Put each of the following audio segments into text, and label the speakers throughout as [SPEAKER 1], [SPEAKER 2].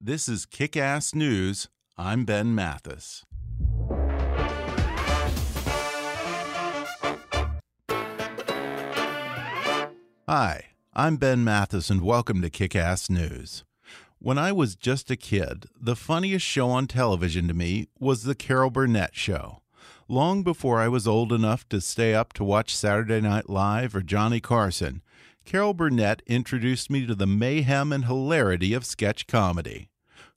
[SPEAKER 1] This is Kick Ass News. I'm Ben Mathis. Hi, I'm Ben Mathis, and welcome to Kick Ass News. When I was just a kid, the funniest show on television to me was The Carol Burnett Show. Long before I was old enough to stay up to watch Saturday Night Live or Johnny Carson, Carol Burnett introduced me to the mayhem and hilarity of sketch comedy.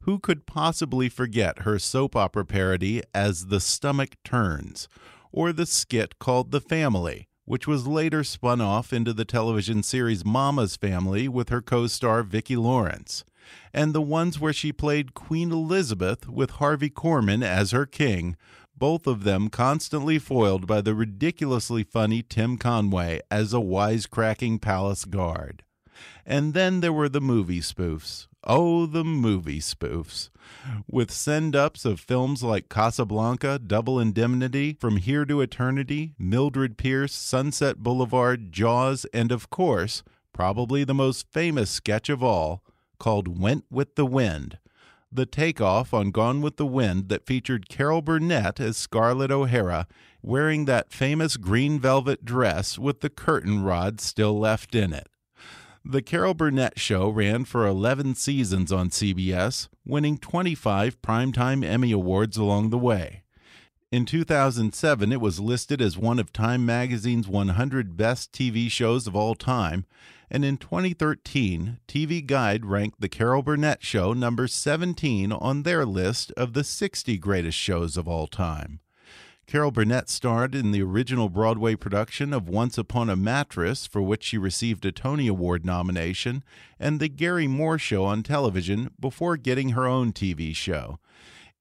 [SPEAKER 1] Who could possibly forget her soap opera parody as The Stomach Turns, or the skit called The Family, which was later spun off into the television series Mama's Family with her co star Vicki Lawrence, and the ones where she played Queen Elizabeth with Harvey Korman as her king, both of them constantly foiled by the ridiculously funny Tim Conway as a wisecracking palace guard. And then there were the movie spoofs. Oh, the movie spoofs. With send ups of films like Casablanca, Double Indemnity, From Here to Eternity, Mildred Pierce, Sunset Boulevard, Jaws, and of course, probably the most famous sketch of all, called Went with the Wind, the takeoff on Gone with the Wind that featured Carol Burnett as Scarlett O'Hara wearing that famous green velvet dress with the curtain rod still left in it. The Carol Burnett Show ran for 11 seasons on CBS, winning 25 Primetime Emmy Awards along the way. In 2007, it was listed as one of Time magazine's 100 best TV shows of all time, and in 2013, TV Guide ranked The Carol Burnett Show number 17 on their list of the 60 greatest shows of all time. Carol Burnett starred in the original Broadway production of Once Upon a Mattress, for which she received a Tony Award nomination, and The Garry Moore Show on television before getting her own TV show.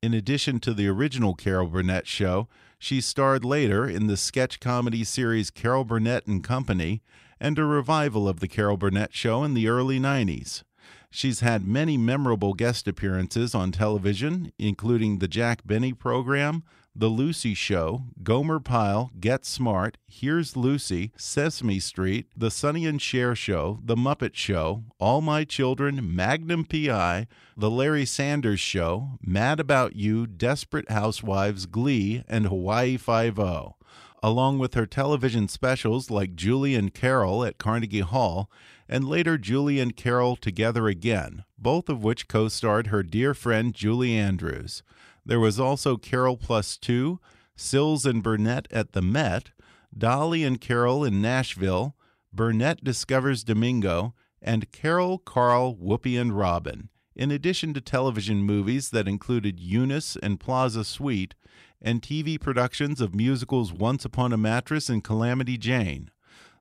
[SPEAKER 1] In addition to the original Carol Burnett show, she starred later in the sketch comedy series Carol Burnett and Company and a revival of the Carol Burnett show in the early 90s. She's had many memorable guest appearances on television, including the Jack Benny program, The Lucy Show, Gomer Pyle, Get Smart, Here's Lucy, Sesame Street, The Sonny and Cher Show, The Muppet Show, All My Children, Magnum PI, The Larry Sanders Show, Mad About You, Desperate Housewives, Glee, and Hawaii Five-O along with her television specials like Julie and Carol at Carnegie Hall, and later Julie and Carol Together Again, both of which co starred her dear friend Julie Andrews. There was also Carol Plus Two, Sills and Burnett at the Met, Dolly and Carol in Nashville, Burnett Discovers Domingo, and Carol, Carl, Whoopi, and Robin, in addition to television movies that included Eunice and Plaza Suite and TV productions of musicals Once Upon a Mattress and Calamity Jane.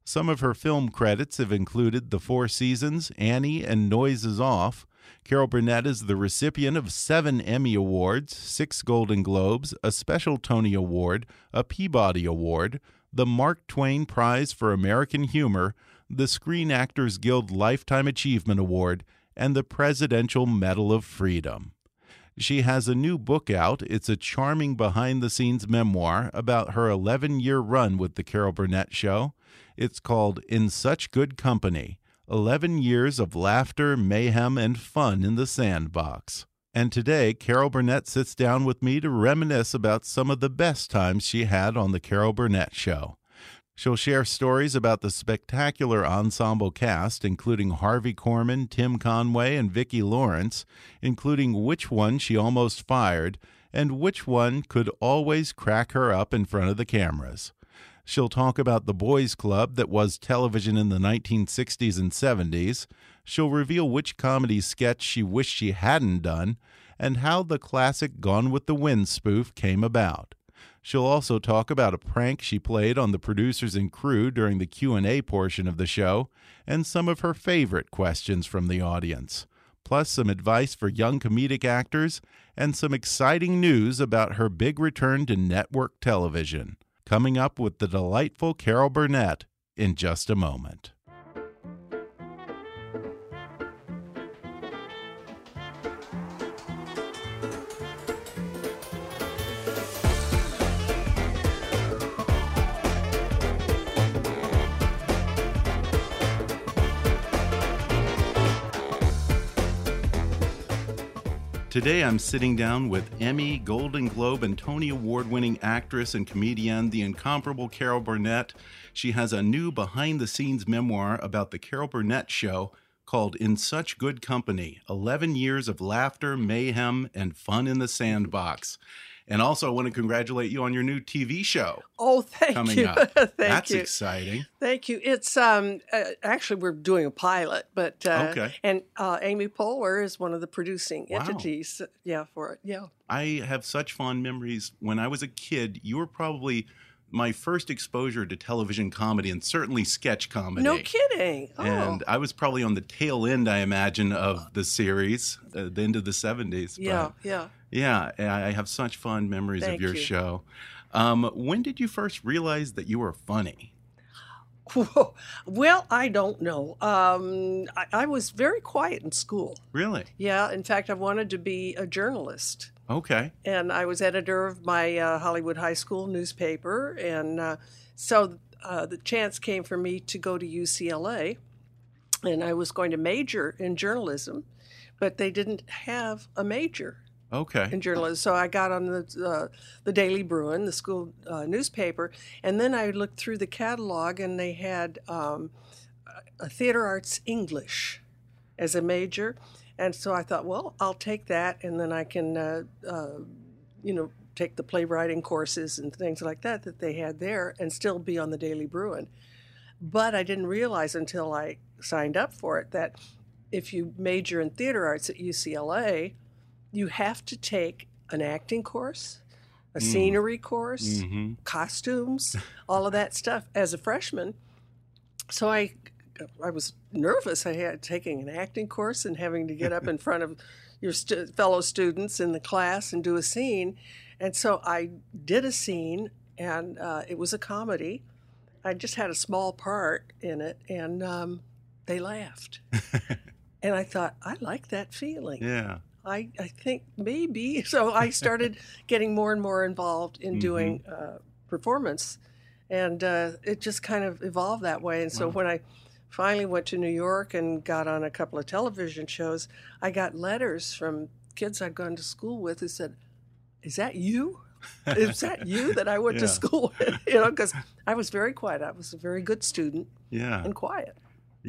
[SPEAKER 1] Some of her film credits have included The Four Seasons, Annie, and Noises Off. Carol Burnett is the recipient of seven Emmy Awards, six Golden Globes, a special Tony Award, a Peabody Award, the Mark Twain Prize for American Humor, the Screen Actors Guild Lifetime Achievement Award, and the Presidential Medal of Freedom. She has a new book out. It's a charming behind the scenes memoir about her 11 year run with The Carol Burnett Show. It's called In Such Good Company 11 Years of Laughter, Mayhem, and Fun in the Sandbox. And today, Carol Burnett sits down with me to reminisce about some of the best times she had on The Carol Burnett Show. She'll share stories about the spectacular ensemble cast, including Harvey Korman, Tim Conway, and Vicki Lawrence, including which one she almost fired and which one could always crack her up in front of the cameras. She'll talk about the boys' club that was television in the 1960s and 70s. She'll reveal which comedy sketch she wished she hadn't done and how the classic Gone with the Wind spoof came about. She'll also talk about a prank she played on the producers and crew during the Q&A portion of the show and some of her favorite questions from the audience. Plus some advice for young comedic actors and some exciting news about her big return to network television. Coming up with the delightful Carol Burnett in just a moment. Today I'm sitting down with Emmy, Golden Globe, and Tony Award winning actress and comedian, the incomparable Carol Burnett. She has a new behind the scenes memoir about the Carol Burnett Show called In Such Good Company 11 Years of Laughter, Mayhem, and Fun in the Sandbox. And also, I want to congratulate you on your new TV show.
[SPEAKER 2] Oh, thank
[SPEAKER 1] coming
[SPEAKER 2] you.
[SPEAKER 1] Up.
[SPEAKER 2] thank
[SPEAKER 1] That's
[SPEAKER 2] you.
[SPEAKER 1] exciting.
[SPEAKER 2] Thank you. It's um uh, actually we're doing a pilot, but uh,
[SPEAKER 1] Okay.
[SPEAKER 2] And uh, Amy Poehler is one of the producing
[SPEAKER 1] Wow.
[SPEAKER 2] entities. Yeah, for it. Yeah.
[SPEAKER 1] I have such fond memories. When I was a kid, you were probably my first exposure to television comedy and certainly sketch comedy.
[SPEAKER 2] No kidding. Oh.
[SPEAKER 1] And I was probably on the tail end, I imagine, of the series, uh, the end of the 70s. but-
[SPEAKER 2] yeah, yeah.
[SPEAKER 1] Yeah, I I have such fond memories
[SPEAKER 2] Thank
[SPEAKER 1] of your
[SPEAKER 2] you.
[SPEAKER 1] show. Um, when did you first realize that you were funny?
[SPEAKER 2] Well, I don't know. Um, I, I was very quiet in school.
[SPEAKER 1] Really?
[SPEAKER 2] Yeah. In fact, I wanted to be a journalist.
[SPEAKER 1] Okay.
[SPEAKER 2] and I was editor of my uh, Hollywood High School newspaper, and uh, so uh, the chance came for me to go to UCLA, and I was going to major in journalism, but they didn't have a major
[SPEAKER 1] Okay.
[SPEAKER 2] in journalism, so I got on the uh, the Daily Bruin, the school uh, newspaper, and then I looked through the catalog, and they had um, a theater arts English as a major, and so I thought, well, I'll take that, and then I can, uh, uh, you know, take the playwriting courses and things like that that they had there, and still be on the Daily Bruin. But I didn't realize until I signed up for it that if you major in theater arts at UCLA, you have to take an acting course, a scenery course,
[SPEAKER 1] hmm
[SPEAKER 2] costumes, all of that stuff as a freshman. So I, I was nervous. I had taking an acting course and having to get up in front of your stu- fellow students in the class and do a scene. And so I did a scene, and uh, it was a comedy. I just had a small part in it, and um, they laughed. and I thought, I like that feeling.
[SPEAKER 1] Yeah.
[SPEAKER 2] I, I think maybe. So I started getting more and more involved in doing uh, performance, and uh, it just kind of evolved that way. And so when I finally went to New York and got on a couple of television shows, I got letters from kids I'd gone to school with who said, "Is that you? Is that you that I went
[SPEAKER 1] Yeah.
[SPEAKER 2] to school with?" You know, because I was very quiet. I was a very good student
[SPEAKER 1] Yeah.
[SPEAKER 2] and quiet.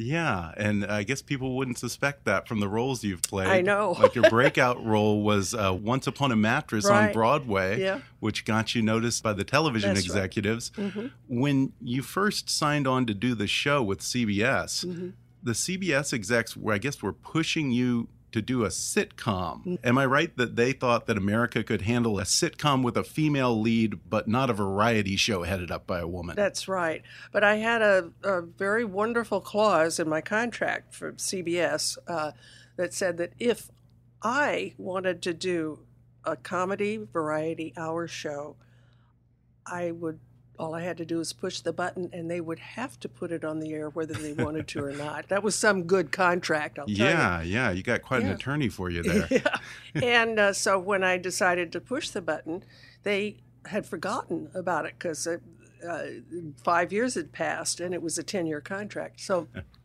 [SPEAKER 1] Yeah, and I guess people wouldn't suspect that from the roles you've played.
[SPEAKER 2] I know.
[SPEAKER 1] like your breakout role was uh, Once Upon a Mattress on Broadway,
[SPEAKER 2] Yeah.
[SPEAKER 1] which got you noticed by the television
[SPEAKER 2] That's right.
[SPEAKER 1] executives.
[SPEAKER 2] hmm
[SPEAKER 1] When you first signed on to do the show with CBS,
[SPEAKER 2] hmm
[SPEAKER 1] the CBS execs, were, I guess, were pushing you to do a sitcom. Am I right that they thought that America could handle a sitcom with a female lead, but not a variety show headed up by a woman?
[SPEAKER 2] That's right. But I had a, a very wonderful clause in my contract for CBS uh, that said that if I wanted to do a comedy variety hour show, I would. All I had to do was push the button, and they would have to put it on the air whether they wanted to or not. That was some good contract, I'll tell you.
[SPEAKER 1] yeah, yeah, you got quite an attorney for you there.
[SPEAKER 2] Yeah. and uh, so when I decided to push the button, they had forgotten about it because uh, uh, five years had passed and it was a 10 year contract. So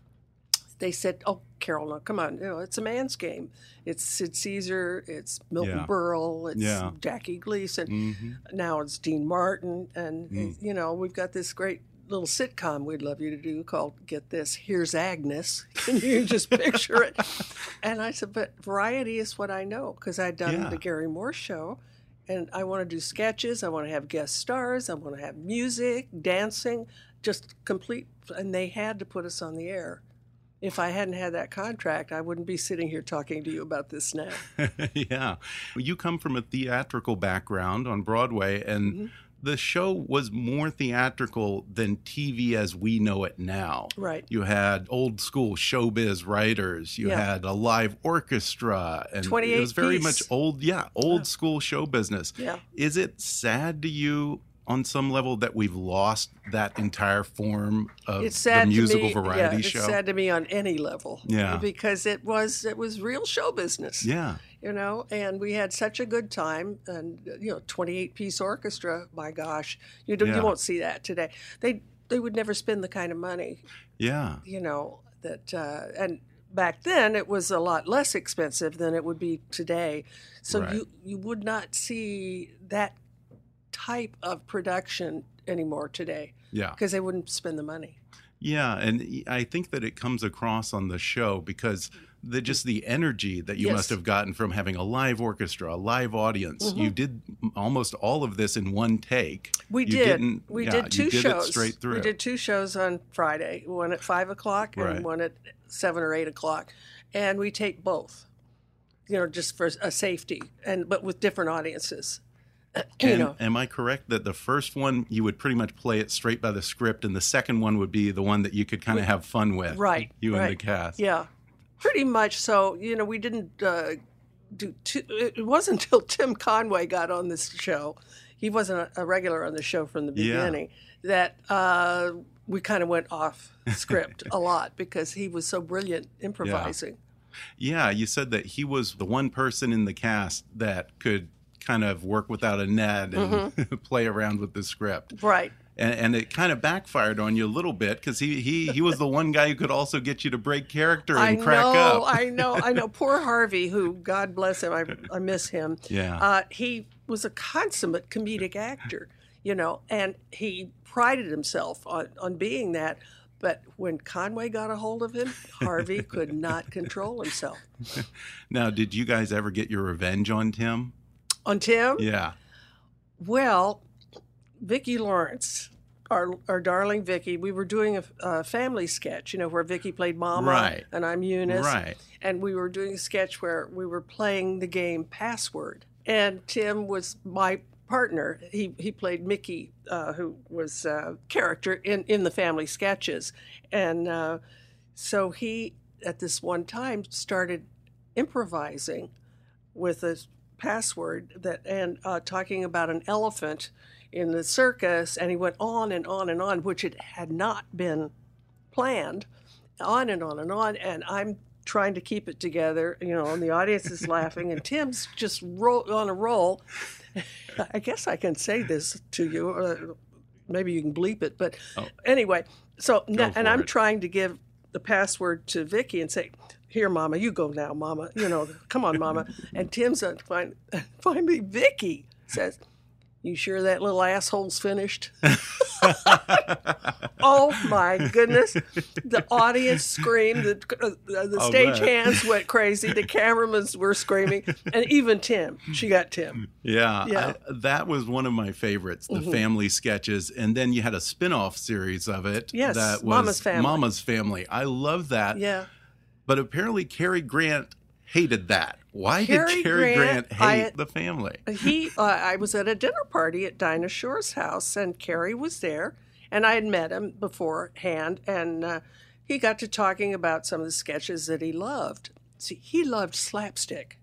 [SPEAKER 2] they said, Oh, Carol, no, come on. You know, it's a man's game. It's Sid Caesar, it's Milton
[SPEAKER 1] Yeah.
[SPEAKER 2] Berle, it's
[SPEAKER 1] Yeah.
[SPEAKER 2] Jackie Gleason.
[SPEAKER 1] hmm
[SPEAKER 2] Now it's Dean Martin. And,
[SPEAKER 1] Mm.
[SPEAKER 2] you know, we've got this great little sitcom we'd love you to do called Get This Here's Agnes. Can you just picture it. And I said, but variety is what I know because I'd done
[SPEAKER 1] Yeah.
[SPEAKER 2] the Garry Moore show. And I want to do sketches. I want to have guest stars. I want to have music, dancing, just complete. And they had to put us on the air. If I hadn't had that contract, I wouldn't be sitting here talking to you about this now.
[SPEAKER 1] yeah. You come from a theatrical background on Broadway, and
[SPEAKER 2] Mm-hmm.
[SPEAKER 1] the show was more theatrical than TV as we know it now.
[SPEAKER 2] Right.
[SPEAKER 1] You had old school showbiz writers. You
[SPEAKER 2] Yeah.
[SPEAKER 1] had a live orchestra, and it was very
[SPEAKER 2] piece.
[SPEAKER 1] much old, yeah, old school show business.
[SPEAKER 2] Yeah.
[SPEAKER 1] Is it sad to you on some level that we've lost that entire form of
[SPEAKER 2] it's sad
[SPEAKER 1] the musical
[SPEAKER 2] to me,
[SPEAKER 1] variety
[SPEAKER 2] yeah,
[SPEAKER 1] show?
[SPEAKER 2] It's sad to me on any level.
[SPEAKER 1] Yeah.
[SPEAKER 2] Because it was it was real show business.
[SPEAKER 1] yeah.
[SPEAKER 2] You know, and we had such a good time, and you know, twenty-eight piece orchestra. My gosh, you do,
[SPEAKER 1] Yeah.
[SPEAKER 2] you won't see that today. They they would never spend the kind of money,
[SPEAKER 1] Yeah.
[SPEAKER 2] you know, that uh, and back then it was a lot less expensive than it would be today. So
[SPEAKER 1] Right.
[SPEAKER 2] you you would not see that type of production anymore today
[SPEAKER 1] Yeah.
[SPEAKER 2] because they wouldn't spend the money.
[SPEAKER 1] Yeah, and I think that it comes across on the show because the just the energy that you
[SPEAKER 2] Yes.
[SPEAKER 1] must have gotten from having a live orchestra, a live audience.
[SPEAKER 2] Mm-hmm.
[SPEAKER 1] You did almost all of this in one take.
[SPEAKER 2] We
[SPEAKER 1] You
[SPEAKER 2] did.
[SPEAKER 1] didn't-
[SPEAKER 2] We
[SPEAKER 1] yeah,
[SPEAKER 2] did two
[SPEAKER 1] did
[SPEAKER 2] shows.
[SPEAKER 1] Straight through.
[SPEAKER 2] We did two shows on Friday, one at five o'clock and
[SPEAKER 1] Right.
[SPEAKER 2] one at seven or eight o'clock, and we take both. You know, just for a safety, and but with different audiences. you
[SPEAKER 1] And
[SPEAKER 2] know,
[SPEAKER 1] am I correct that the first one you would pretty much play it straight by the script, and the second one would be the one that you could kind of have fun with,
[SPEAKER 2] right?
[SPEAKER 1] You and the cast.
[SPEAKER 2] Yeah, pretty much. So you know, we didn't uh, do. Too, it wasn't until Tim Conway got on this show. He wasn't a, regular on the show from the
[SPEAKER 1] Yeah.
[SPEAKER 2] beginning. That uh, we kind of went off script a lot because he was so brilliant improvising.
[SPEAKER 1] Yeah, you said that he was the one person in the cast that could kind of work without a net and
[SPEAKER 2] Mm-hmm.
[SPEAKER 1] play around with the script.
[SPEAKER 2] Right.
[SPEAKER 1] And, and it kind of backfired on you a little bit because he, he, he was the one guy who could also get you to break character and
[SPEAKER 2] I
[SPEAKER 1] crack
[SPEAKER 2] know,
[SPEAKER 1] up.
[SPEAKER 2] I know, I know. Poor Harvey, who God bless him, I, I miss him.
[SPEAKER 1] Yeah.
[SPEAKER 2] Uh, he was a consummate comedic actor, you know, and he prided himself on, on being that. But when Conway got a hold of him, Harvey could not control himself.
[SPEAKER 1] now, did you guys ever get your revenge on Tim?
[SPEAKER 2] On Tim,
[SPEAKER 1] Yeah.
[SPEAKER 2] well, Vicki Lawrence, our, our darling Vicki, we were doing a, a family sketch, you know, where Vicki played Mama
[SPEAKER 1] Right.
[SPEAKER 2] and I'm Eunice.
[SPEAKER 1] Right.
[SPEAKER 2] and we were doing a sketch where we were playing the game Password. And Tim was my partner. He he played Mickey, uh, who was a character in in the family sketches, and uh, so he at this one time started improvising with a password that and uh, talking about an elephant in the circus, and he went on and on and on, which it had not been planned on and on and on and i'm trying to keep it together you know and the audience is laughing and tim's just roll on a roll i guess i can say this to you uh, maybe you can bleep it but anyway so and i'm
[SPEAKER 1] it.
[SPEAKER 2] trying to give the password to vicki and say here mama you go now mama you know come on mama and tim's on fin- finally vicki says you sure that little asshole's finished oh my goodness the audience screamed the, uh, the
[SPEAKER 1] I'll
[SPEAKER 2] stage
[SPEAKER 1] bet.
[SPEAKER 2] hands went crazy the cameramans were screaming and even tim she got tim
[SPEAKER 1] Yeah,
[SPEAKER 2] Yeah.
[SPEAKER 1] I- that was one of my favorites, the family sketches, and then you had a spin-off series of it.
[SPEAKER 2] Yes,
[SPEAKER 1] that was
[SPEAKER 2] Mama's Family.
[SPEAKER 1] Mama's Family. I love that.
[SPEAKER 2] yeah
[SPEAKER 1] But apparently, Cary Grant hated that. Why
[SPEAKER 2] Cary
[SPEAKER 1] did Cary Grant,
[SPEAKER 2] Grant,
[SPEAKER 1] hate
[SPEAKER 2] I-
[SPEAKER 1] the family?
[SPEAKER 2] he uh, i was at a dinner party at dinah shore's house and cary was there and i had met him beforehand and uh, he got to talking about some of the sketches that he loved see he loved slapstick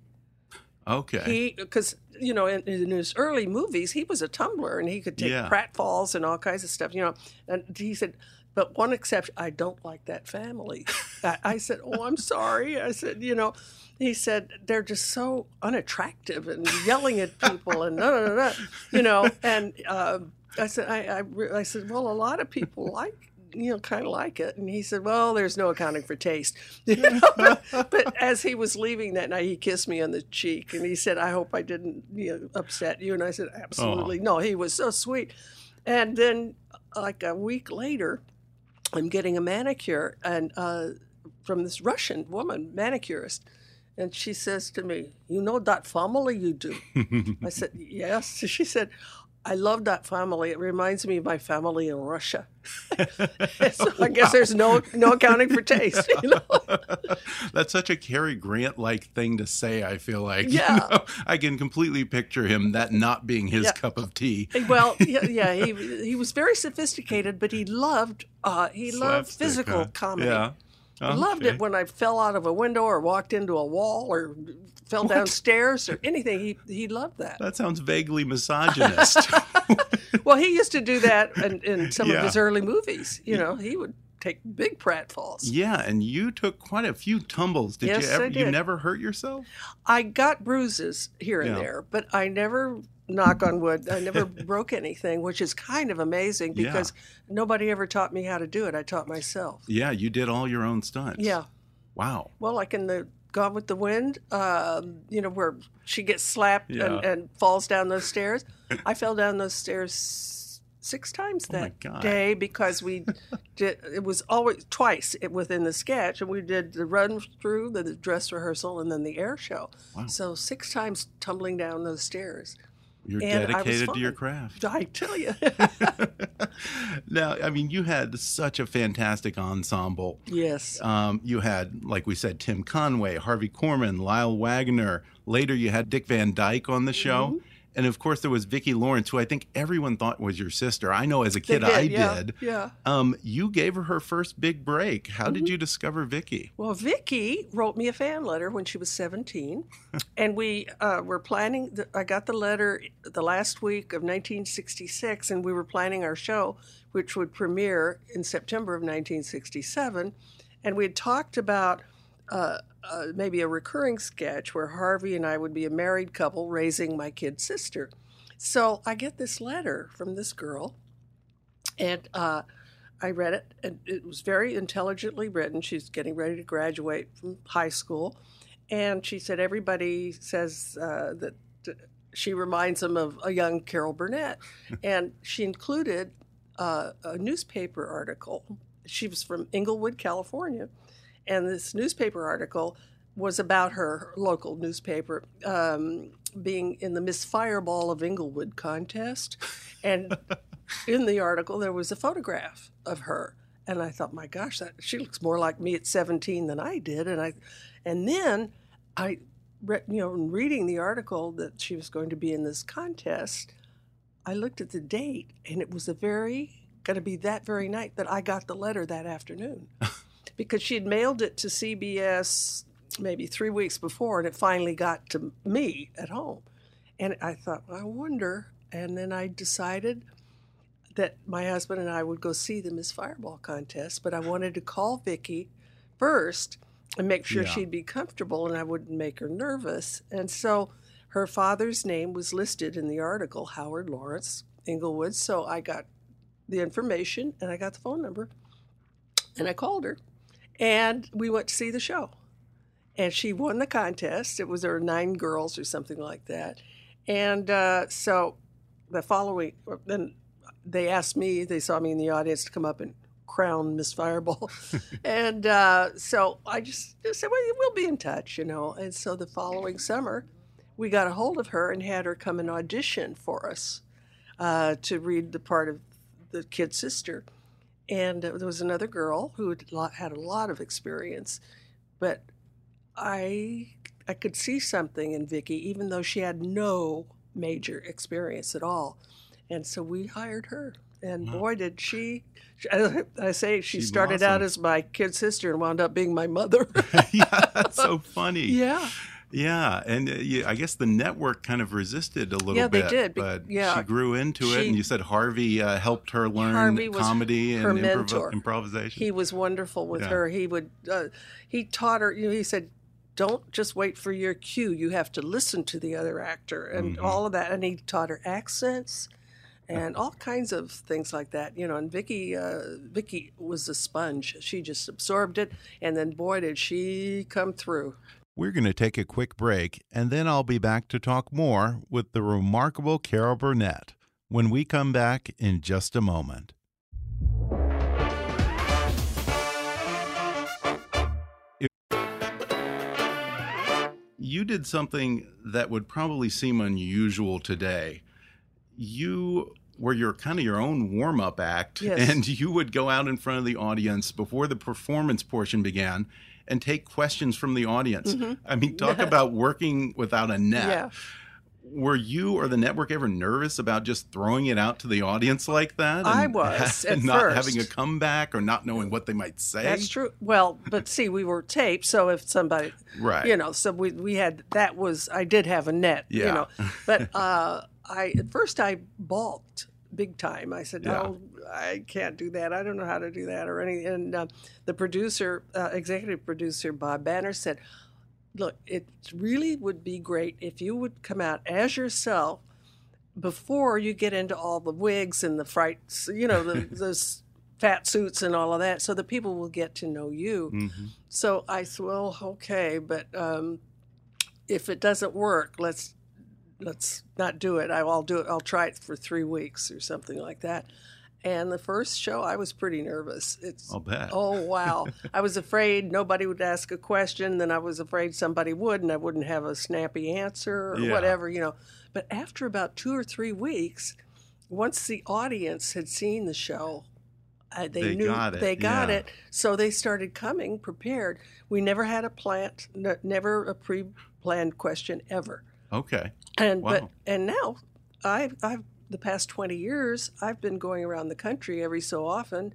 [SPEAKER 1] Okay.
[SPEAKER 2] he because you know in, in his early movies he was a tumbler and he could take
[SPEAKER 1] Yeah.
[SPEAKER 2] pratfalls and all kinds of stuff you know and he said but one exception i don't like that family I, I said oh i'm sorry i said you know he said they're just so unattractive and yelling at people and no no no you know and um, i said I, I i said well a lot of people like you know, kind of like it. And he said, "Well, there's no accounting for taste." You know? but, but as he was leaving that night, he kissed me on the cheek and he said, "I hope I didn't you know, upset you." And I said, "Absolutely no." He was so sweet. And then, like a week later, I'm getting a manicure and uh, from this Russian woman manicurist. And she says to me, You know that family you do? I said, Yes. She said, I love that family. It reminds me of my family in Russia. so I guess there's no no accounting for taste. You know?
[SPEAKER 1] That's such a Cary Grant like thing to say, I feel like. You
[SPEAKER 2] Yeah.
[SPEAKER 1] know, I can completely picture him that not being his
[SPEAKER 2] Yeah.
[SPEAKER 1] cup of tea.
[SPEAKER 2] Well, yeah, yeah, he he was very sophisticated, but he loved uh, he loved physical
[SPEAKER 1] huh?
[SPEAKER 2] comedy.
[SPEAKER 1] Yeah.
[SPEAKER 2] He loved
[SPEAKER 1] Okay.
[SPEAKER 2] it when I fell out of a window or walked into a wall or fell downstairs or anything. He he loved that.
[SPEAKER 1] That sounds vaguely misogynist.
[SPEAKER 2] Well, he used to do that in, in some
[SPEAKER 1] Yeah.
[SPEAKER 2] of his early movies. You know, he would take big pratfalls.
[SPEAKER 1] yeah, and you took quite a few tumbles. Did
[SPEAKER 2] Yes,
[SPEAKER 1] you ever
[SPEAKER 2] I
[SPEAKER 1] you never hurt yourself?
[SPEAKER 2] I got bruises here and
[SPEAKER 1] Yeah.
[SPEAKER 2] there, but I never, knock on wood, I never broke anything, which is kind of amazing because nobody ever taught me how to do it. I taught myself.
[SPEAKER 1] Yeah, you did all your own stunts.
[SPEAKER 2] Yeah.
[SPEAKER 1] Wow.
[SPEAKER 2] Well, like in the Gone with the Wind, um, you know, where she gets slapped
[SPEAKER 1] Yeah.
[SPEAKER 2] and, and falls down those stairs. I fell down those stairs six times
[SPEAKER 1] Oh
[SPEAKER 2] that
[SPEAKER 1] God.
[SPEAKER 2] day because we did. It was always twice within the sketch, and we did the run through, the, the dress rehearsal, and then the air show.
[SPEAKER 1] Wow.
[SPEAKER 2] So six times tumbling down those stairs.
[SPEAKER 1] You're
[SPEAKER 2] And
[SPEAKER 1] dedicated to your craft.
[SPEAKER 2] I tell you,
[SPEAKER 1] now, I mean, you had such a fantastic ensemble.
[SPEAKER 2] yes.
[SPEAKER 1] Um, you had, like we said, Tim Conway, Harvey Korman, Lyle Waggoner. Later, you had Dick Van Dyke on the show.
[SPEAKER 2] Mm-hmm.
[SPEAKER 1] And of course, there was Vicki Lawrence, who I think everyone thought was your sister. I know as a kid I
[SPEAKER 2] yeah,
[SPEAKER 1] did.
[SPEAKER 2] Yeah.
[SPEAKER 1] Um, you gave her her first big break. How
[SPEAKER 2] Mm-hmm.
[SPEAKER 1] did you discover Vicki?
[SPEAKER 2] Well, Vicki wrote me a fan letter when she was 17, and we uh, were planning. The, I got the letter the last week of 1966, and we were planning our show, which would premiere in September of 1967. And we had talked about uh, uh, maybe a recurring sketch where Harvey and I would be a married couple raising my kid sister. So I get this letter from this girl, and uh, I read it, and it was very intelligently written. She's getting ready to graduate from high school, and she said everybody says uh, that uh, she reminds them of a young Carol Burnett, and she included uh, a newspaper article. She was from Inglewood, California, and this newspaper article was about her local newspaper um, being in the Miss Fireball of Inglewood contest, and in the article there was a photograph of her. And i thought my gosh that she looks more like me at 17 than i did. And i and then i read you know in reading the article that she was going to be in this contest i looked at the date and it was the very going to be that very night that i got the letter that afternoon because she had mailed it to cbs maybe three weeks before and it finally got to me at home and i thought i wonder and then i decided that my husband and I would go see the Miss Fireball contest, but I wanted to call Vicki first and make sure
[SPEAKER 1] Yeah.
[SPEAKER 2] she'd be comfortable and I wouldn't make her nervous. And so her father's name was listed in the article, Howard Lawrence Inglewood. So I got the information and I got the phone number and I called her and we went to see the show. And she won the contest. It was there were nine girls or something like that. And uh, so the following, then they asked me, they saw me in the audience to come up and crown Miss Fireball. and uh, so I just, just said, well, we'll be in touch, you know. And so the following summer, we got a hold of her and had her come and audition for us uh, to read the part of the kid sister. And there was another girl who had a lot of experience, but I I could see something in Vicki, even though she had no major experience at all. And so we hired her. And
[SPEAKER 1] Wow.
[SPEAKER 2] boy, did she, I say she,
[SPEAKER 1] She
[SPEAKER 2] started out as my kid sister and wound up being my mother.
[SPEAKER 1] yeah, that's so funny.
[SPEAKER 2] yeah.
[SPEAKER 1] Yeah, and uh, you, I guess the network kind of resisted a little bit.
[SPEAKER 2] Yeah, they did,
[SPEAKER 1] but
[SPEAKER 2] yeah.
[SPEAKER 1] she grew into it, and you said Harvey uh, helped her learn
[SPEAKER 2] Harvey
[SPEAKER 1] comedy and improv- improvisation.
[SPEAKER 2] He was wonderful with
[SPEAKER 1] Yeah.
[SPEAKER 2] her. He would, uh, he taught her, you know, he said, don't just wait for your cue. You have to listen to the other actor and
[SPEAKER 1] Mhm.
[SPEAKER 2] all of that. And he taught her accents and all kinds of things like that, you know. And Vicki, uh, Vicki was a sponge. She just absorbed it, and then boy, did she come through.
[SPEAKER 1] We're going to take a quick break, and then I'll be back to talk more with the remarkable Carol Burnett when we come back in just a moment. You did something that would probably seem unusual today. You were your kind of your own warm up act,
[SPEAKER 2] Yes.
[SPEAKER 1] and you would go out in front of the audience before the performance portion began and take questions from the audience. I mean, talk about working without a net.
[SPEAKER 2] Mm-hmm. Yeah.
[SPEAKER 1] Were you or the network ever nervous about just throwing it out to the audience like that?
[SPEAKER 2] I
[SPEAKER 1] and
[SPEAKER 2] was, at
[SPEAKER 1] not
[SPEAKER 2] first.
[SPEAKER 1] having a comeback or not knowing what they might say.
[SPEAKER 2] That's true. Well, but see, we were taped, so if somebody,
[SPEAKER 1] Right.
[SPEAKER 2] you know, so we we had that was I did have a net, you know, but uh, I at first I balked big time. I said, no, I can't do that. I don't know how to do that or anything. And uh, the producer, uh, executive producer Bob Banner said, look, it really would be great if you would come out as yourself before you get into all the wigs and the frights, you know, the, those fat suits and all of that, so that people will get to know you.
[SPEAKER 1] hmm
[SPEAKER 2] So I said, well, okay, but um, if it doesn't work, let's let's not do it. I'll do it. I'll try it for three weeks or something like that. And the first show, I was pretty nervous. It's
[SPEAKER 1] I'll bet.
[SPEAKER 2] oh wow, I was afraid nobody would ask a question. Then I was afraid somebody would, and I wouldn't have a snappy answer or
[SPEAKER 1] Yeah.
[SPEAKER 2] whatever, you know. But after about two or three weeks, once the audience had seen the show, uh, they,
[SPEAKER 1] They
[SPEAKER 2] knew
[SPEAKER 1] got it,
[SPEAKER 2] they got
[SPEAKER 1] yeah.
[SPEAKER 2] it. So they started coming prepared. We never had a plant, n- never a pre-planned question ever.
[SPEAKER 1] Okay.
[SPEAKER 2] And but and now I I've the past 20 years I've been going around the country every so often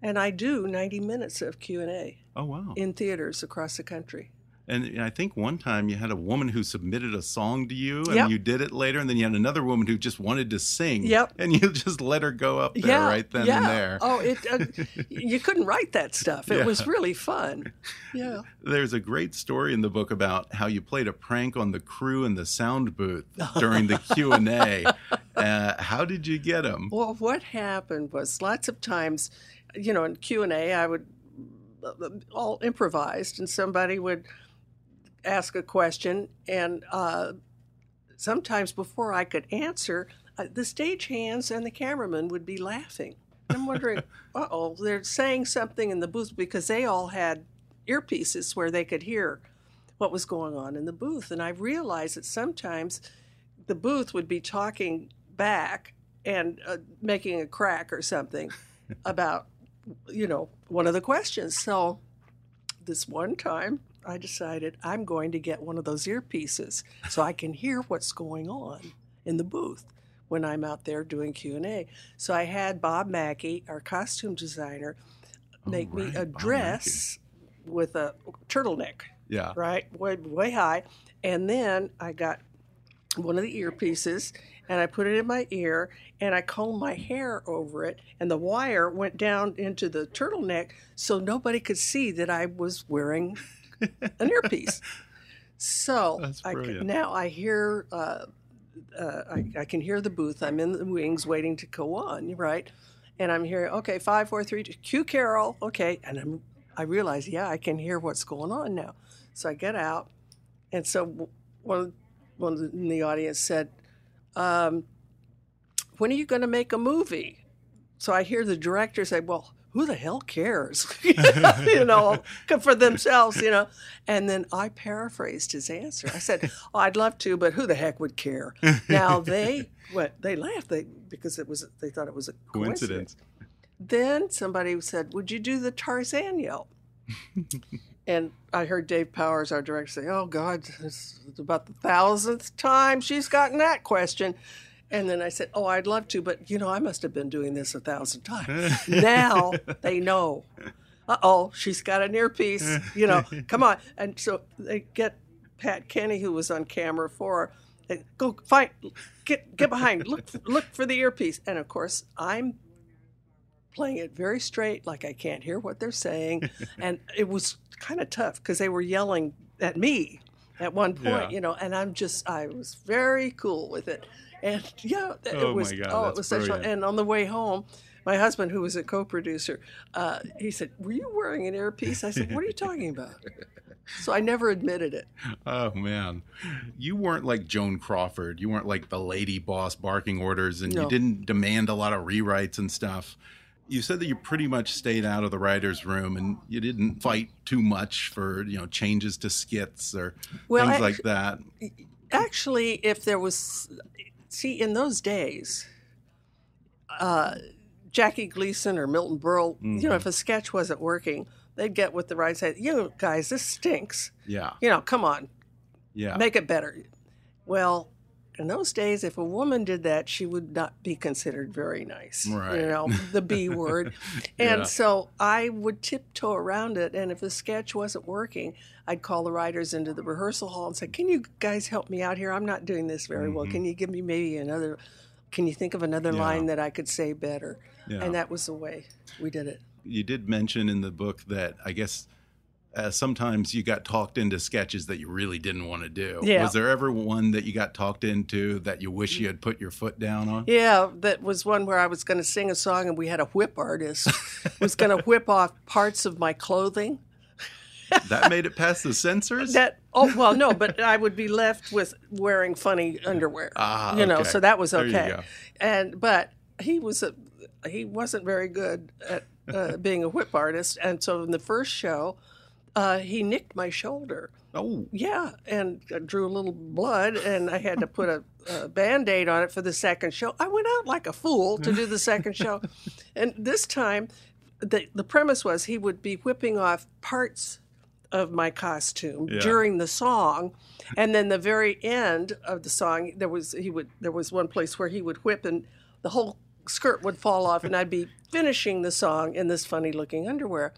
[SPEAKER 2] and I do 90 minutes of Q&A
[SPEAKER 1] Oh wow.
[SPEAKER 2] in theaters across the country.
[SPEAKER 1] And I think one time you had a woman who submitted a song to you, and
[SPEAKER 2] Yep.
[SPEAKER 1] you did it later, and then you had another woman who just wanted to sing.
[SPEAKER 2] Yep.
[SPEAKER 1] And you just let her go up there
[SPEAKER 2] yeah,
[SPEAKER 1] right then
[SPEAKER 2] yeah.
[SPEAKER 1] and there.
[SPEAKER 2] Oh, it uh, you couldn't write that stuff. It
[SPEAKER 1] Yeah.
[SPEAKER 2] was really fun. Yeah.
[SPEAKER 1] There's a great story in the book about how you played a prank on the crew in the sound booth during the Q and A. Uh, how did you get them?
[SPEAKER 2] Well, what happened was lots of times, you know, in Q and A, I would uh, all improvised, and somebody would ask a question, and uh, sometimes before I could answer, uh, the stagehands and the cameraman would be laughing. And I'm wondering, uh oh, they're saying something in the booth because they all had earpieces where they could hear what was going on in the booth. And I realized that sometimes the booth would be talking back and uh, making a crack or something about, you know, one of the questions. So this one time, I decided I'm going to get one of those earpieces so I can hear what's going on in the booth when I'm out there doing Q&A. So I had Bob Mackie, our costume designer, make
[SPEAKER 1] Oh,
[SPEAKER 2] me a
[SPEAKER 1] Bob
[SPEAKER 2] dress with a turtleneck
[SPEAKER 1] Yeah.
[SPEAKER 2] right, way, way high. And then I got one of the earpieces and I put it in my ear and I combed my hair over it. And the wire went down into the turtleneck so nobody could see that I was wearing an earpiece. So I, now I hear, uh, uh, I, I can hear the booth. I'm in the wings waiting to go on, right? And I'm hearing, okay, five, four, three, two, cue Carol. Okay. And I'm, I realize, yeah, I can hear what's going on now. So I get out. And so one, one in the audience said, um, when are you going to make a movie? So I hear the director say, well, who the hell cares? you know, for themselves, you know. And then I paraphrased his answer. I said, oh, I'd love to, but who the heck would care? Now they went, they laughed they, because it was, they thought it was a coincidence.
[SPEAKER 1] Coincidence.
[SPEAKER 2] Then somebody said, Would you do the Tarzan yell? and I heard Dave Powers, our director, say, Oh, God, this is about the thousandth time she's gotten that question. And then I said, Oh, I'd love to, but you know, I must have been doing this a thousand times. now they know. Uh oh, she's got an earpiece. You know, come on. And so they get Pat Kenny, who was on camera for her, they, go find, get get behind, look look for the earpiece. And of course, I'm playing it very straight, like I can't hear what they're saying. and it was kind of tough because they were yelling at me at one point,
[SPEAKER 1] Yeah.
[SPEAKER 2] you know, and I'm just, I was very cool with it. And yeah, it
[SPEAKER 1] Oh, my
[SPEAKER 2] was,
[SPEAKER 1] God,
[SPEAKER 2] oh, it was such fun. And on the way home, my husband, who was a co-producer, uh, he said, "Were you wearing an earpiece?" I said, "What are you talking about?" So I never admitted it.
[SPEAKER 1] Oh man, you weren't like Joan Crawford. You weren't like the lady boss barking orders, and you didn't demand a lot of rewrites and stuff. You said that you pretty much stayed out of the writers' room, and you didn't fight too much for you know changes to skits or
[SPEAKER 2] Well,
[SPEAKER 1] things
[SPEAKER 2] I-
[SPEAKER 1] like that.
[SPEAKER 2] Actually, if there was, see, in those days, uh, Jackie Gleason or Milton Berle, you know, if a sketch wasn't working, they'd get with the right side. You know, guys, this stinks.
[SPEAKER 1] Yeah,
[SPEAKER 2] You know, come on,
[SPEAKER 1] yeah,
[SPEAKER 2] make it better. Well, in those days, if a woman did that, she would not be considered very nice.
[SPEAKER 1] Right.
[SPEAKER 2] You know, the B word. And
[SPEAKER 1] Yeah.
[SPEAKER 2] so I would tiptoe around it. And if the sketch wasn't working, I'd call the writers into the rehearsal hall and say, Can you guys help me out here? I'm not doing this very well. Can you give me maybe another? Can you think of another
[SPEAKER 1] Mm-hmm. Yeah.
[SPEAKER 2] line that I could say better?
[SPEAKER 1] Yeah.
[SPEAKER 2] And that was the way we did it.
[SPEAKER 1] you did mention in the book that I guess uh, sometimes you got talked into sketches that you really didn't want to do.
[SPEAKER 2] Yeah.
[SPEAKER 1] Was there ever one that you got talked into that you wish you had put your foot down on?
[SPEAKER 2] Yeah, that was one where I was going to sing a song, and we had a whip artist was going to whip off parts of my clothing.
[SPEAKER 1] that made it past the censors?
[SPEAKER 2] That oh well, no, but I would be left with wearing funny underwear.
[SPEAKER 1] Ah,
[SPEAKER 2] you know, so that was okay. And but he was a he wasn't very good at uh, being a whip artist, and so in the first show, uh, he nicked my shoulder.
[SPEAKER 1] oh,
[SPEAKER 2] Yeah, and I drew a little blood, and I had to put a, a band aid on it for the second show. I went out like a fool to do the second show. And this time, the, the premise was he would be whipping off parts of my costume
[SPEAKER 1] Yeah.
[SPEAKER 2] during the song. And then the very end of the song, there was he would there was one place where he would whip and the whole skirt would fall off and I'd be finishing the song in this funny looking underwear.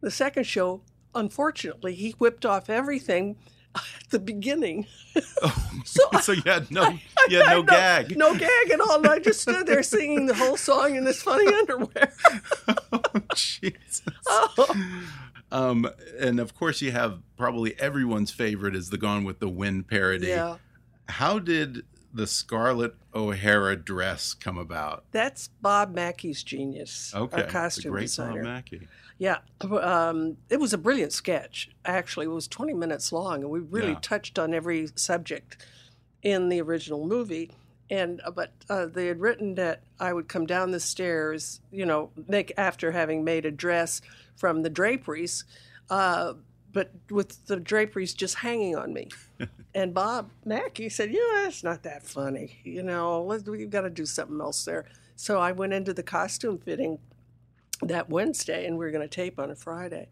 [SPEAKER 2] The second show, unfortunately, he whipped off everything at the beginning. so
[SPEAKER 1] so you had no, you had no gag.
[SPEAKER 2] No gag at all. And I just stood there singing the whole song in this funny underwear.
[SPEAKER 1] Jesus.
[SPEAKER 2] Oh.
[SPEAKER 1] Um, and of course, you have probably everyone's favorite is the Gone with the Wind parody.
[SPEAKER 2] Yeah.
[SPEAKER 1] How did the Scarlett O'Hara dress come about?
[SPEAKER 2] That's Bob Mackie's genius.
[SPEAKER 1] Okay,
[SPEAKER 2] costume
[SPEAKER 1] great
[SPEAKER 2] designer.
[SPEAKER 1] Bob Mackie.
[SPEAKER 2] Yeah, um, it was a brilliant sketch. Actually, it was 20 minutes long, and we really
[SPEAKER 1] Yeah.
[SPEAKER 2] touched on every subject in the original movie. And uh, but uh, they had written that I would come down the stairs, you know, make after having made a dress from the draperies, uh, but with the draperies just hanging on me. and Bob Mackie said, "You know, that's not that funny. You know, let's, we've got to do something else there." So I went into the costume fitting that Wednesday, and we were going to tape on a Friday.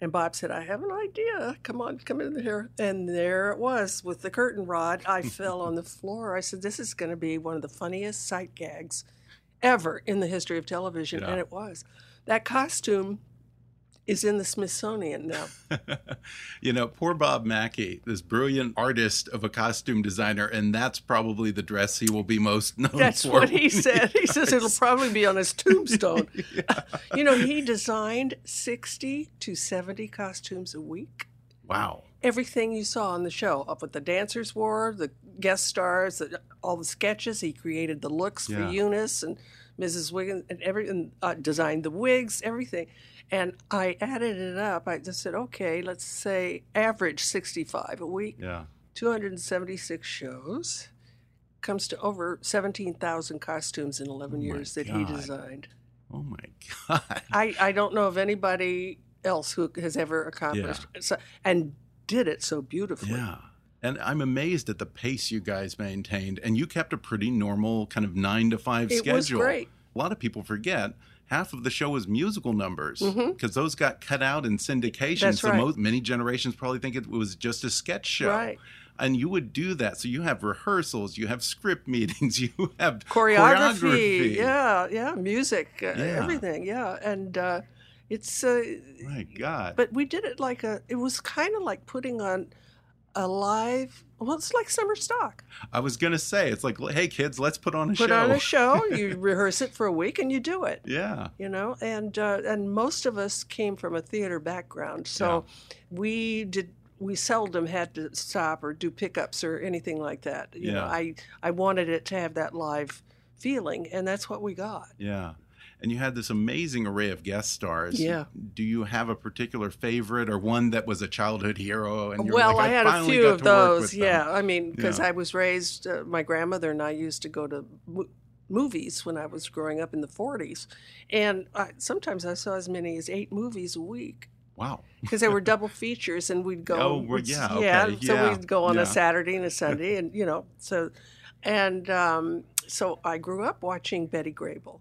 [SPEAKER 2] And Bob said, I have an idea. Come on, come in here. And there it was with the curtain rod. I fell on the floor. I said, This is going to be one of the funniest sight gags ever in the history of television.
[SPEAKER 1] Yeah.
[SPEAKER 2] And it was. That costume is in the Smithsonian now.
[SPEAKER 1] you know, poor Bob Mackie, this brilliant artist of a costume designer, and that's probably the dress he will be most known
[SPEAKER 2] That's
[SPEAKER 1] for.
[SPEAKER 2] what he said. He says it'll probably be on his tombstone. you know, he designed 60 to 70 costumes a week.
[SPEAKER 1] Wow.
[SPEAKER 2] everything you saw on the show, up what the dancers wore, the guest stars, the, all the sketches. He created the looks
[SPEAKER 1] Yeah.
[SPEAKER 2] for Eunice and Mrs. Wiggins, and every and, uh, designed the wigs, everything. And I added it up. I just said, okay, let's say average 65 a week,
[SPEAKER 1] Yeah.
[SPEAKER 2] 276 shows, comes to over 17,000 costumes in 11
[SPEAKER 1] Oh
[SPEAKER 2] years that he designed.
[SPEAKER 1] Oh my God.
[SPEAKER 2] I, I don't know of anybody else who has ever accomplished so, and did it so beautifully.
[SPEAKER 1] Yeah. And I'm amazed at the pace you guys maintained. And you kept a pretty normal kind of nine to five
[SPEAKER 2] It
[SPEAKER 1] schedule.
[SPEAKER 2] was great.
[SPEAKER 1] A lot of people forget half of the show was musical numbers because those got cut out in syndication.
[SPEAKER 2] Mm-hmm. That's
[SPEAKER 1] so
[SPEAKER 2] right.
[SPEAKER 1] most, many generations probably think it was just a sketch show.
[SPEAKER 2] Right.
[SPEAKER 1] And you would do that. So you have rehearsals, you have script meetings, you have
[SPEAKER 2] choreography,
[SPEAKER 1] choreography.
[SPEAKER 2] yeah yeah music uh,
[SPEAKER 1] Yeah.
[SPEAKER 2] everything yeah and uh, it's uh,
[SPEAKER 1] My God.
[SPEAKER 2] but we did it like a it was kind of like putting on a live well it's like summer stock
[SPEAKER 1] I was to say, it's like, hey, kids, let's put on a
[SPEAKER 2] put
[SPEAKER 1] show.
[SPEAKER 2] on a show you rehearse it for a week and you do it
[SPEAKER 1] Yeah.
[SPEAKER 2] you know and uh, and most of us came from a theater background so we did we seldom had to stop or do pickups or anything like that you know
[SPEAKER 1] Yeah.
[SPEAKER 2] i i wanted it to have that live feeling and that's what we got
[SPEAKER 1] Yeah. And you had this amazing array of guest stars.
[SPEAKER 2] Yeah.
[SPEAKER 1] Do you have a particular favorite or one that was a childhood hero? And you're
[SPEAKER 2] well,
[SPEAKER 1] like,
[SPEAKER 2] I had a few of those.
[SPEAKER 1] with them."
[SPEAKER 2] Yeah, I mean, because
[SPEAKER 1] Yeah.
[SPEAKER 2] I was raised, uh, my grandmother and I used to go to mo- movies when I was growing up in the 40s. And I, sometimes I saw as many as eight movies a week
[SPEAKER 1] Wow.
[SPEAKER 2] because they were double features and we'd go.
[SPEAKER 1] Oh, well,
[SPEAKER 2] we'd-
[SPEAKER 1] yeah,
[SPEAKER 2] Yeah, so
[SPEAKER 1] yeah,
[SPEAKER 2] we'd go on
[SPEAKER 1] yeah.
[SPEAKER 2] a Saturday and a Sunday and, you know, so, and um, so I grew up watching Betty Grable,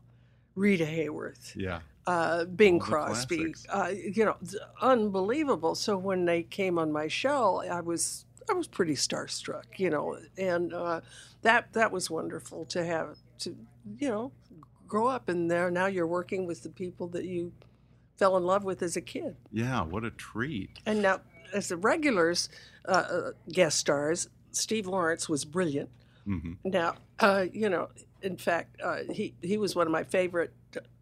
[SPEAKER 2] Rita Hayworth,
[SPEAKER 1] Yeah.
[SPEAKER 2] uh, Bing Crosby, uh, you know, unbelievable. So when they came on my show, I was I was pretty starstruck, you know, and uh, that that was wonderful to have to you know grow up in there now you're working with the people that you fell in love with as a kid,
[SPEAKER 1] Yeah. What a treat.
[SPEAKER 2] and now as the regulars uh, uh, guest stars, Steve Lawrence was brilliant.
[SPEAKER 1] hmm
[SPEAKER 2] Now, uh, you know, in fact, uh, he he was one of my favorite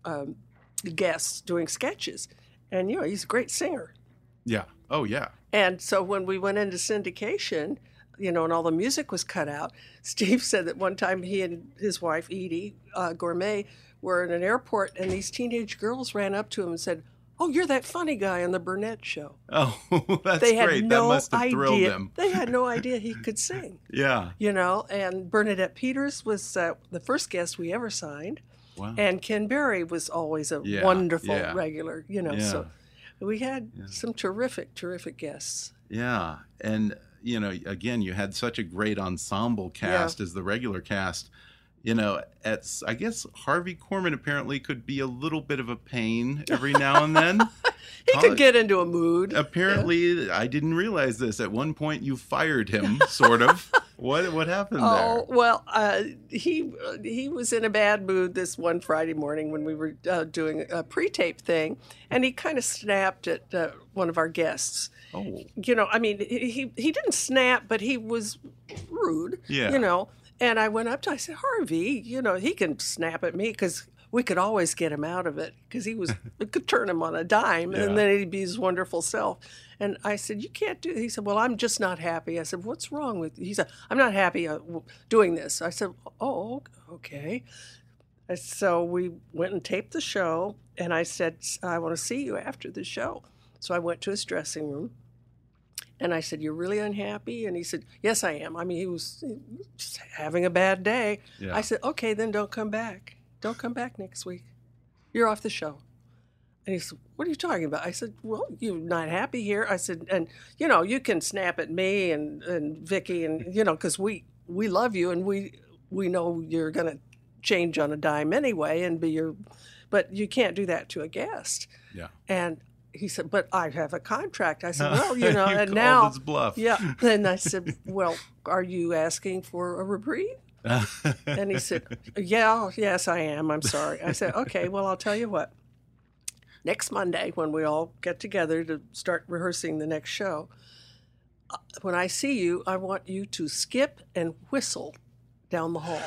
[SPEAKER 2] um, guests doing sketches, and you know, he's a great singer.
[SPEAKER 1] Yeah. Oh, yeah.
[SPEAKER 2] And so when we went into syndication, you know, and all the music was cut out, Steve said that one time he and his wife, Eydie uh, Gormé, were in an airport and these teenage girls ran up to him and said, Oh, you're that funny guy on the Burnett show.
[SPEAKER 1] Oh, that's
[SPEAKER 2] they had
[SPEAKER 1] great.
[SPEAKER 2] no
[SPEAKER 1] that must have thrilled
[SPEAKER 2] idea.
[SPEAKER 1] them.
[SPEAKER 2] They had no idea he could sing.
[SPEAKER 1] Yeah.
[SPEAKER 2] You know, and Bernadette Peters was uh, the first guest we ever signed,
[SPEAKER 1] Wow.
[SPEAKER 2] and Ken Berry was always a
[SPEAKER 1] Yeah,
[SPEAKER 2] wonderful
[SPEAKER 1] yeah.
[SPEAKER 2] regular. You know,
[SPEAKER 1] Yeah.
[SPEAKER 2] so we had some terrific, terrific guests.
[SPEAKER 1] Yeah, and you know, again, you had such a great ensemble cast as the regular cast. You know, at I guess Harvey Korman apparently could be a little bit of a pain every now and then.
[SPEAKER 2] He
[SPEAKER 1] Huh?
[SPEAKER 2] could get into a mood.
[SPEAKER 1] Apparently, I didn't realize this. At one point, you fired him, sort of. what what happened
[SPEAKER 2] Oh
[SPEAKER 1] there?
[SPEAKER 2] Oh well, uh, he he was in a bad mood this one Friday morning when we were uh, doing a pre-tape thing, and he kind of snapped at uh, one of our guests.
[SPEAKER 1] Oh,
[SPEAKER 2] You know, I mean, he he didn't snap, but he was rude.
[SPEAKER 1] Yeah.
[SPEAKER 2] You know, and I went up to I said, Harvey, you know, he can snap at me because. We could always get him out of it because he was, it could turn him on a dime
[SPEAKER 1] Yeah.
[SPEAKER 2] and then he'd be his wonderful self. And I said, You can't do He said, Well, I'm just not happy. I said, What's wrong with you? He said, I'm not happy uh, doing this. I said, Oh, okay. And So we went and taped the show, and I said, I want to see you after the show. So I went to his dressing room, and I said, You're really unhappy? And he said, Yes, I am. I mean, he was just having a bad day.
[SPEAKER 1] Yeah.
[SPEAKER 2] I said, Okay, then don't come back. Don't come back next week. You're off the show. And he said, What are you talking about? I said, Well, you're not happy here. I said, And, you know, you can snap at me and, and Vicki, and, you know, because we, we love you and we, we know you're going to change on a dime anyway and be your, but you can't do that to a guest.
[SPEAKER 1] yeah.
[SPEAKER 2] And he said, But I have a contract. I said, Well, you know,
[SPEAKER 1] You
[SPEAKER 2] and now.
[SPEAKER 1] his bluff.
[SPEAKER 2] Yeah. And I said, Well, are you asking for a reprieve? And he said, Yeah, yes, I am. I'm sorry. I said, Okay, well, I'll tell you what. Next Monday, when we all get together to start rehearsing the next show, uh, when I see you, I want you to skip and whistle down the hall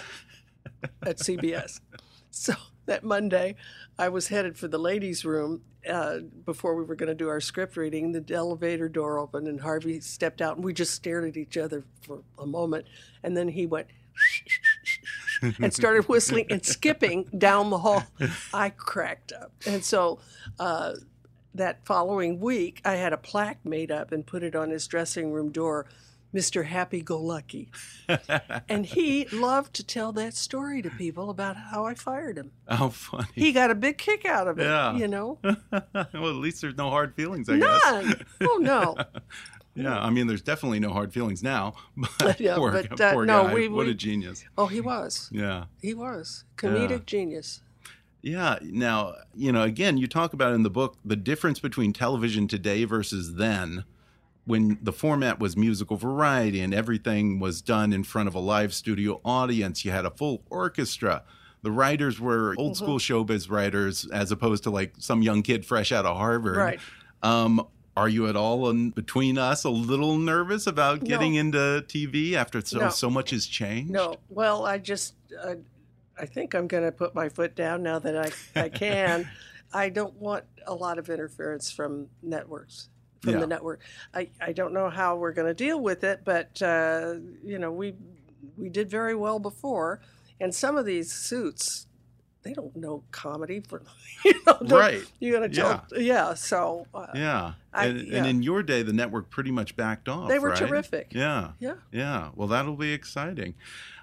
[SPEAKER 2] at CBS. So that Monday, I was headed for the ladies' room uh, before we were going to do our script reading. The elevator door opened, and Harvey stepped out, and we just stared at each other for a moment. And then he went and started whistling and skipping down the hall. I cracked up. And so uh, that following week, I had a plaque made up and put it on his dressing room door. Mr. Happy Go Lucky. and he loved to tell that story to people about how I fired him.
[SPEAKER 1] How funny.
[SPEAKER 2] He got a big kick out of it,
[SPEAKER 1] Yeah.
[SPEAKER 2] you know?
[SPEAKER 1] well, at least there's no hard feelings, I guess.
[SPEAKER 2] None. Oh, no.
[SPEAKER 1] Yeah, I mean, there's definitely no hard feelings now. But
[SPEAKER 2] Yeah,
[SPEAKER 1] poor,
[SPEAKER 2] but, uh,
[SPEAKER 1] poor
[SPEAKER 2] no,
[SPEAKER 1] guy.
[SPEAKER 2] we-
[SPEAKER 1] what a genius.
[SPEAKER 2] Oh, he was.
[SPEAKER 1] Yeah.
[SPEAKER 2] He was. Comedic
[SPEAKER 1] Yeah.
[SPEAKER 2] genius.
[SPEAKER 1] Yeah. Now, you know, again, you talk about in the book the difference between television today versus then when the format was musical variety and everything was done in front of a live studio audience. You had a full orchestra. The writers were
[SPEAKER 2] Mm-hmm.
[SPEAKER 1] old school showbiz writers as opposed to like some young kid fresh out of Harvard.
[SPEAKER 2] Right.
[SPEAKER 1] Um, are you at all in between us a little nervous about getting
[SPEAKER 2] No.
[SPEAKER 1] into TV after so,
[SPEAKER 2] No.
[SPEAKER 1] so much has changed?
[SPEAKER 2] No, well, I just, uh, I think I'm going to put my foot down now that I, I can. I don't want a lot of interference from networks, from
[SPEAKER 1] Yeah.
[SPEAKER 2] the network. I, I don't know how we're going to deal with it, but uh, you know, we we did very well before, and some of these suits. They don't know comedy for, you know.
[SPEAKER 1] Right.
[SPEAKER 2] You got to tell, yeah. So uh,
[SPEAKER 1] Yeah.
[SPEAKER 2] I-
[SPEAKER 1] and,
[SPEAKER 2] yeah.
[SPEAKER 1] and in your day, the network pretty much backed off.
[SPEAKER 2] They were
[SPEAKER 1] right?
[SPEAKER 2] terrific.
[SPEAKER 1] Yeah.
[SPEAKER 2] yeah.
[SPEAKER 1] Yeah. Well, that'll be exciting.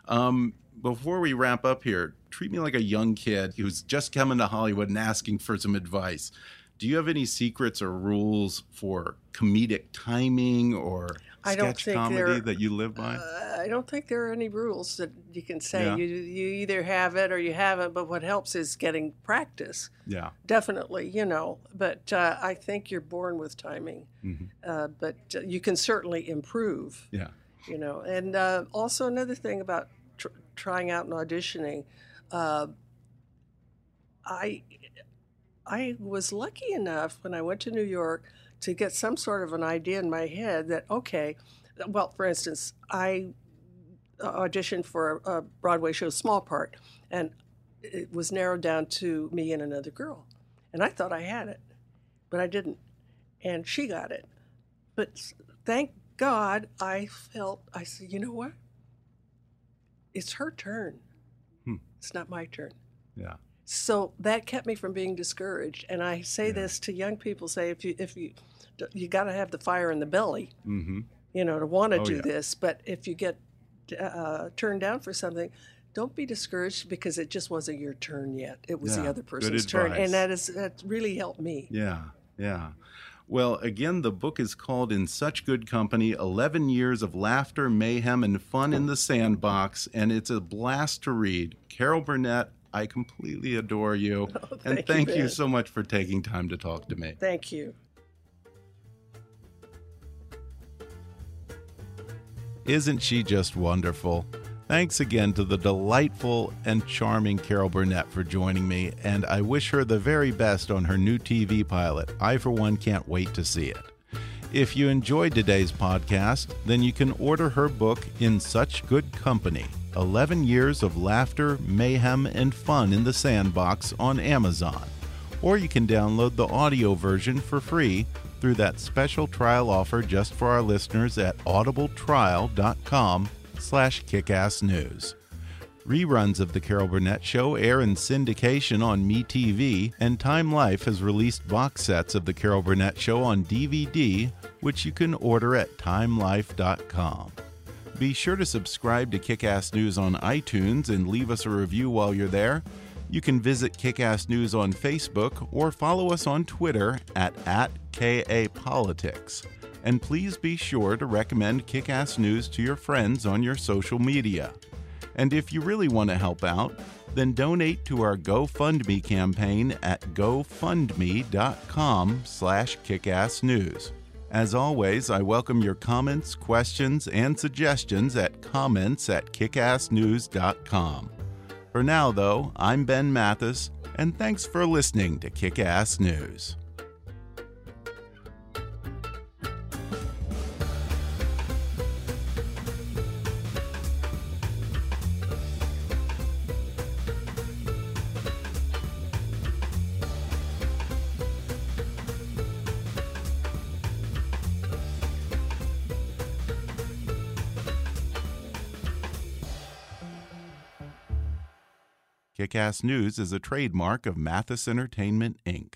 [SPEAKER 1] Um, before we wrap up here, treat me like a young kid who's just coming to Hollywood and asking for some advice. Do you have any secrets or rules for comedic timing or
[SPEAKER 2] I
[SPEAKER 1] sketch comedy
[SPEAKER 2] there-
[SPEAKER 1] that you live by?
[SPEAKER 2] Uh, I don't think there are any rules that you can say.
[SPEAKER 1] Yeah.
[SPEAKER 2] You you either have it or you haven't. But what helps is getting practice.
[SPEAKER 1] yeah.
[SPEAKER 2] Definitely, you know. But uh, I think you're born with timing.
[SPEAKER 1] Mhm.
[SPEAKER 2] Uh, but uh, you can certainly improve.
[SPEAKER 1] Yeah.
[SPEAKER 2] You know. And uh, also another thing about tr- trying out and auditioning, uh, I I was lucky enough when I went to New York to get some sort of an idea in my head that okay, well, for instance, I auditioned for a, Broadway show, small part, and it was narrowed down to me and another girl, and I thought I had it, but I didn't. and she got it. But thank God I felt, I said, you know what? It's her turn.
[SPEAKER 1] Hmm.
[SPEAKER 2] It's not my turn.
[SPEAKER 1] Yeah.
[SPEAKER 2] So that kept me from being discouraged. And I say
[SPEAKER 1] Yeah.
[SPEAKER 2] this to young people: say if you if you you got to have the fire in the belly,
[SPEAKER 1] Mm-hmm.
[SPEAKER 2] you know, to want to
[SPEAKER 1] Oh,
[SPEAKER 2] do
[SPEAKER 1] yeah.
[SPEAKER 2] this. But if you get uh, turned down for something, don't be discouraged because it just wasn't your turn yet. It was
[SPEAKER 1] Yeah,
[SPEAKER 2] the other person's turn, and that is that really helped me.
[SPEAKER 1] Yeah, yeah. Well, again, the book is called In Such Good Company 11 Years of Laughter, Mayhem, and Fun in the Sandbox, and it's a blast to read. Carol Burnett, I completely adore you. Oh, and
[SPEAKER 2] thank you,
[SPEAKER 1] thank you
[SPEAKER 2] Ben.
[SPEAKER 1] so much for taking time to talk to me.
[SPEAKER 2] Thank you.
[SPEAKER 1] Isn't she just wonderful? Thanks again to the delightful and charming Carol Burnett for joining me, and I wish her the very best on her new TV pilot. I, for one, can't wait to see it. If you enjoyed today's podcast, then you can order her book, In Such Good Company 11 Years of Laughter, Mayhem, and Fun in the Sandbox on Amazon. Or you can download the audio version for free through that special trial offer just for our listeners at audibletrial.com slash kickassnews. Reruns of The Carol Burnett Show air in syndication on MeTV, and Time Life has released box sets of The Carol Burnett Show on DVD, which you can order at timelife.com. Be sure to subscribe to Kickass News on iTunes and leave us a review while you're there. You can visit Kickass News on Facebook or follow us on Twitter at, at KAPolitics. And please be sure to recommend Kickass News to your friends on your social media. And if you really want to help out, then donate to our GoFundMe campaign at gofundme.com slash kickassnews. As always, I welcome your comments, questions, and suggestions at comments at kickassnews.com. For now, though, I'm Ben Mathis, and thanks for listening to Kickass News. Kickass News is a trademark of Mathis Entertainment, Inc.